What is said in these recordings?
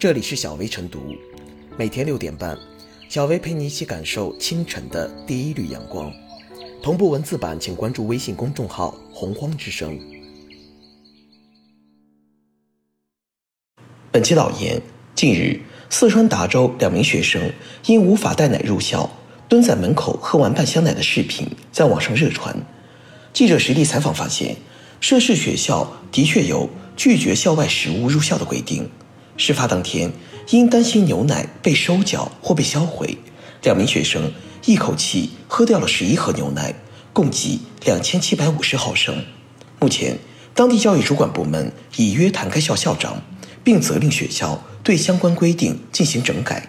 这里是小薇晨读，每天六点半，小薇陪你一起感受清晨的第一缕阳光。同步文字版，请关注微信公众号“洪荒之声”。本期导言：近日，四川达州两名学生因无法带奶入校，蹲在门口喝完半箱奶的视频在网上热传。记者实地采访发现，涉事学校的确有拒绝校外食物入校的规定。事发当天，因担心牛奶被收缴或被销毁，两名学生一口气喝掉了十一盒牛奶，共计两千七百五十毫升。目前，当地教育主管部门已约谈该校校长，并责令学校对相关规定进行整改。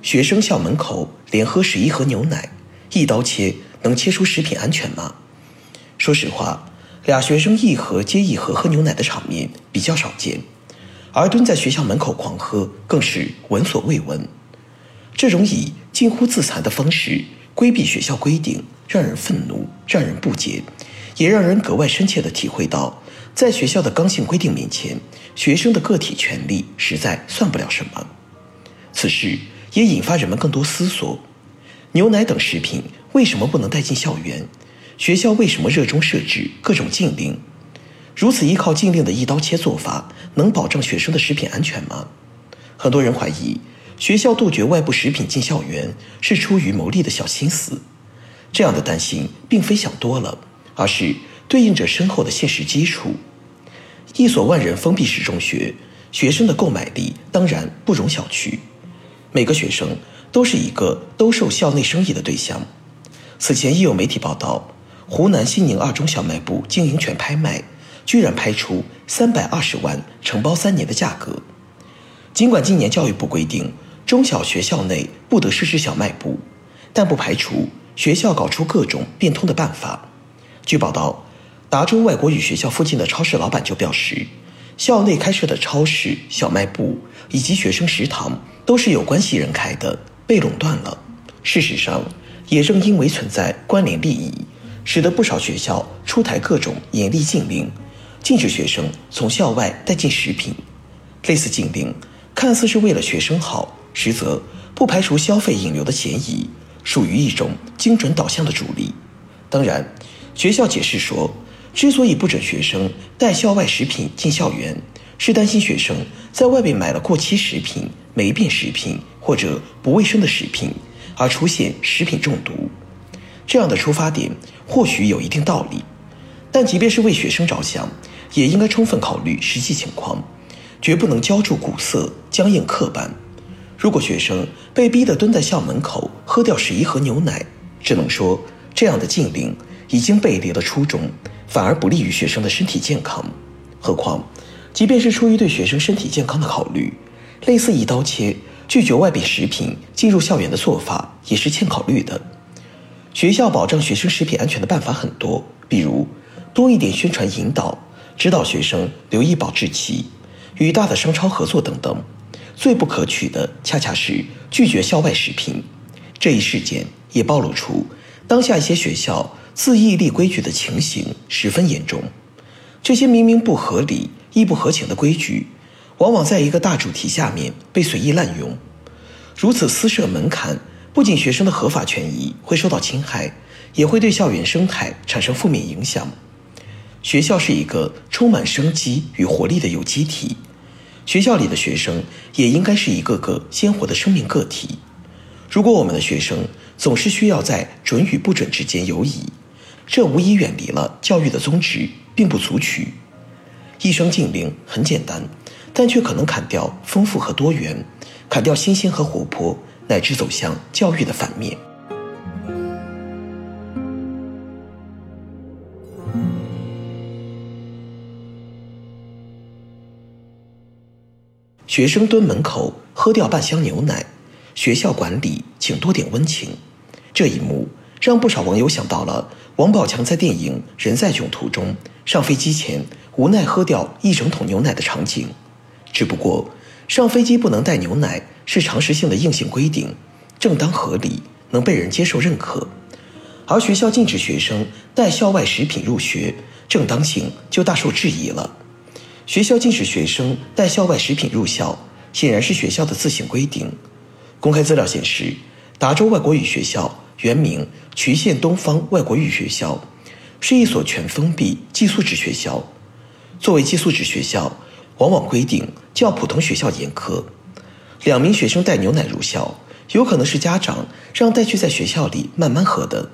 学生校门口连喝十一盒牛奶，一刀切能切出食品安全吗？说实话，俩学生一盒接一盒喝牛奶的场面比较少见，而蹲在学校门口狂喝更是闻所未闻。这种以近乎自残的方式规避学校规定，让人愤怒，让人不解，也让人格外深切地体会到，在学校的刚性规定面前，学生的个体权利实在算不了什么。此事。也引发人们更多思索：牛奶等食品为什么不能带进校园？学校为什么热衷设置各种禁令？如此依靠禁令的一刀切做法，能保证学生的食品安全吗？很多人怀疑，学校杜绝外部食品进校园是出于牟利的小心思。这样的担心并非想多了，而是对应着深厚的现实基础。一所万人封闭式中学，学生的购买力当然不容小觑。每个学生都是一个兜售校内生意的对象。此前亦有媒体报道，湖南新宁二中小卖部经营权拍卖，居然拍出三百二十万承包三年的价格。尽管今年教育部规定中小学校内不得设置小卖部，但不排除学校搞出各种变通的办法。据报道，达州外国语学校附近的超市老板就表示，校内开设的超市、小卖部以及学生食堂。都是有关系人开的，被垄断了。事实上，也正因为存在关联利益，使得不少学校出台各种严厉禁令，禁止学生从校外带进食品。类似禁令，看似是为了学生好，实则不排除消费引流的嫌疑，属于一种精准导向的主力。当然，学校解释说，之所以不准学生带校外食品进校园，是担心学生在外面买了过期食品。霉变食品或者不卫生的食品，而出现食品中毒，这样的出发点或许有一定道理，但即便是为学生着想，也应该充分考虑实际情况，绝不能浇筑古色、僵硬刻板。如果学生被逼得蹲在校门口喝掉十一盒牛奶，只能说这样的禁令已经背离了初衷，反而不利于学生的身体健康。何况，即便是出于对学生身体健康的考虑。类似一刀切拒绝外边食品进入校园的做法也是欠考虑的。学校保障学生食品安全的办法很多，比如多一点宣传引导，指导学生留意保质期，与大的商超合作等等。最不可取的恰恰是拒绝校外食品。这一事件也暴露出当下一些学校自意立规矩的情形十分严重。这些明明不合理、亦不合情的规矩。往往在一个大主题下面被随意滥用，如此私设门槛，不仅学生的合法权益会受到侵害，也会对校园生态产生负面影响。学校是一个充满生机与活力的有机体，学校里的学生也应该是一个个鲜活的生命个体。如果我们的学生总是需要在准与不准之间游移，这无疑远离了教育的宗旨，并不足取。一声禁令很简单。但却可能砍掉丰富和多元，砍掉新鲜和活泼，乃至走向教育的反面。学生蹲门口喝掉半箱牛奶，学校管理请多点温情。这一幕让不少网友想到了王宝强在电影《人在囧途》中上飞机前无奈喝掉一整桶牛奶的场景。只不过，上飞机不能带牛奶是常识性的硬性规定，正当合理，能被人接受认可。而学校禁止学生带校外食品入学，正当性就大受质疑了。学校禁止学生带校外食品入校，显然是学校的自行规定。公开资料显示，达州外国语学校原名渠县东方外国语学校，是一所全封闭寄宿制学校。作为寄宿制学校，往往规定较普通学校严苛。两名学生带牛奶入校，有可能是家长让带去在学校里慢慢喝的。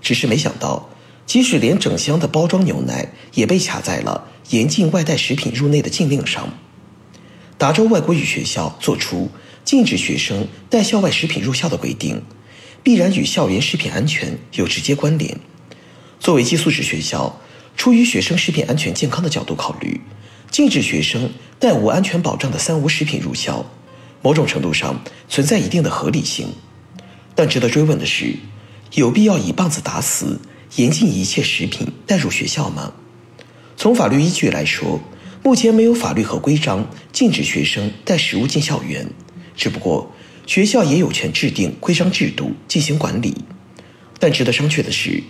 只是没想到，即使连整箱的包装牛奶也被卡在了严禁外带食品入内的禁令上。达州外国语学校作出禁止学生带校外食品入校的规定，必然与校园食品安全有直接关联。作为寄宿制学校，出于学生食品安全健康的角度考虑，禁止学生带无安全保障的三无食品入校，某种程度上存在一定的合理性。但值得追问的是。有必要以棒子打死，严禁一切食品带入学校吗？从法律依据来说，目前没有法律和规章禁止学生带食物进校园。只不过，学校也有权制定规章制度进行管理。但值得商榷的是，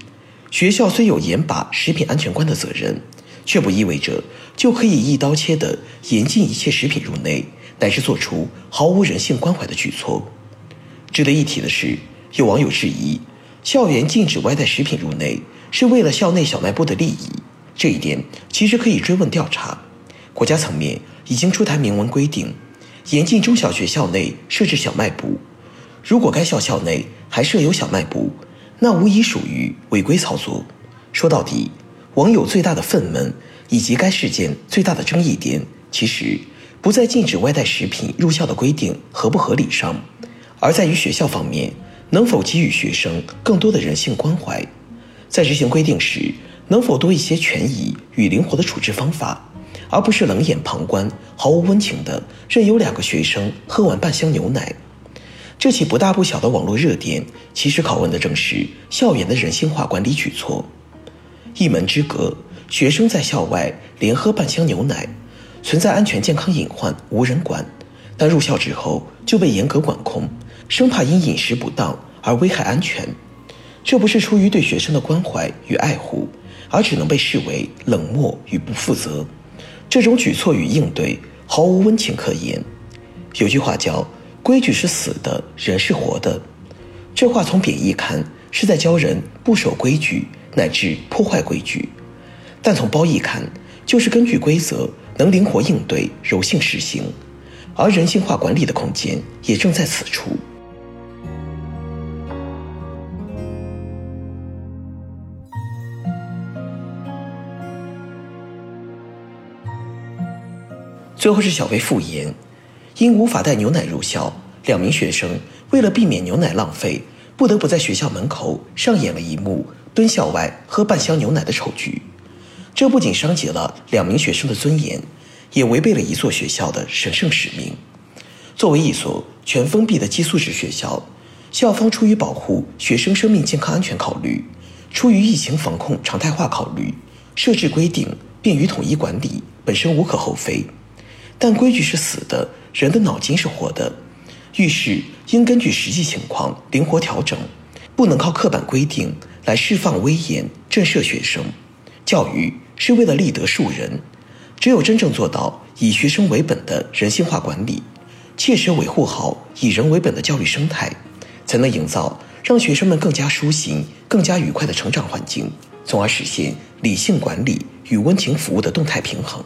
学校虽有严把食品安全关的责任，却不意味着就可以一刀切的严禁一切食品入内，乃至做出毫无人性关怀的举措。值得一提的是，有网友质疑。校园禁止外带食品入内，是为了校内小卖部的利益。这一点其实可以追问调查。国家层面已经出台明文规定，严禁中小学校内设置小卖部。如果该校校内还设有小卖部，那无疑属于违规操作。说到底，网友最大的愤懑以及该事件最大的争议点，其实不在禁止外带食品入校的规定合不合理上，而在于学校方面。能否给予学生更多的人性关怀，在执行规定时，能否多一些权益与灵活的处置方法，而不是冷眼旁观、毫无温情的任由两个学生喝完半箱牛奶？这起不大不小的网络热点，其实拷问的正是校园的人性化管理举措。一门之隔，学生在校外连喝半箱牛奶，存在安全健康隐患，无人管；但入校之后就被严格管控。生怕因饮食不当而危害安全，这不是出于对学生的关怀与爱护，而只能被视为冷漠与不负责。这种举措与应对毫无温情可言。有句话叫“规矩是死的，人是活的”，这话从贬义看是在教人不守规矩乃至破坏规矩，但从褒义看就是根据规则能灵活应对，柔性实行，而人性化管理的空间也正在此处。最后是小薇复言，因无法带牛奶入校，两名学生为了避免牛奶浪费，不得不在学校门口上演了一幕蹲校外喝半箱牛奶的丑剧。这不仅伤及了两名学生的尊严，也违背了一所学校的神圣使命。作为一所全封闭的寄宿制学校，校方出于保护学生生命健康安全考虑，出于疫情防控常态化考虑，设置规定便于统一管理，本身无可厚非。但规矩是死的，人的脑筋是活的。遇事应根据实际情况灵活调整，不能靠刻板规定来释放威严、震慑学生。教育是为了立德树人，只有真正做到以学生为本的人性化管理，切实维护好以人为本的教育生态，才能营造让学生们更加舒心、更加愉快的成长环境，从而实现理性管理与温情服务的动态平衡。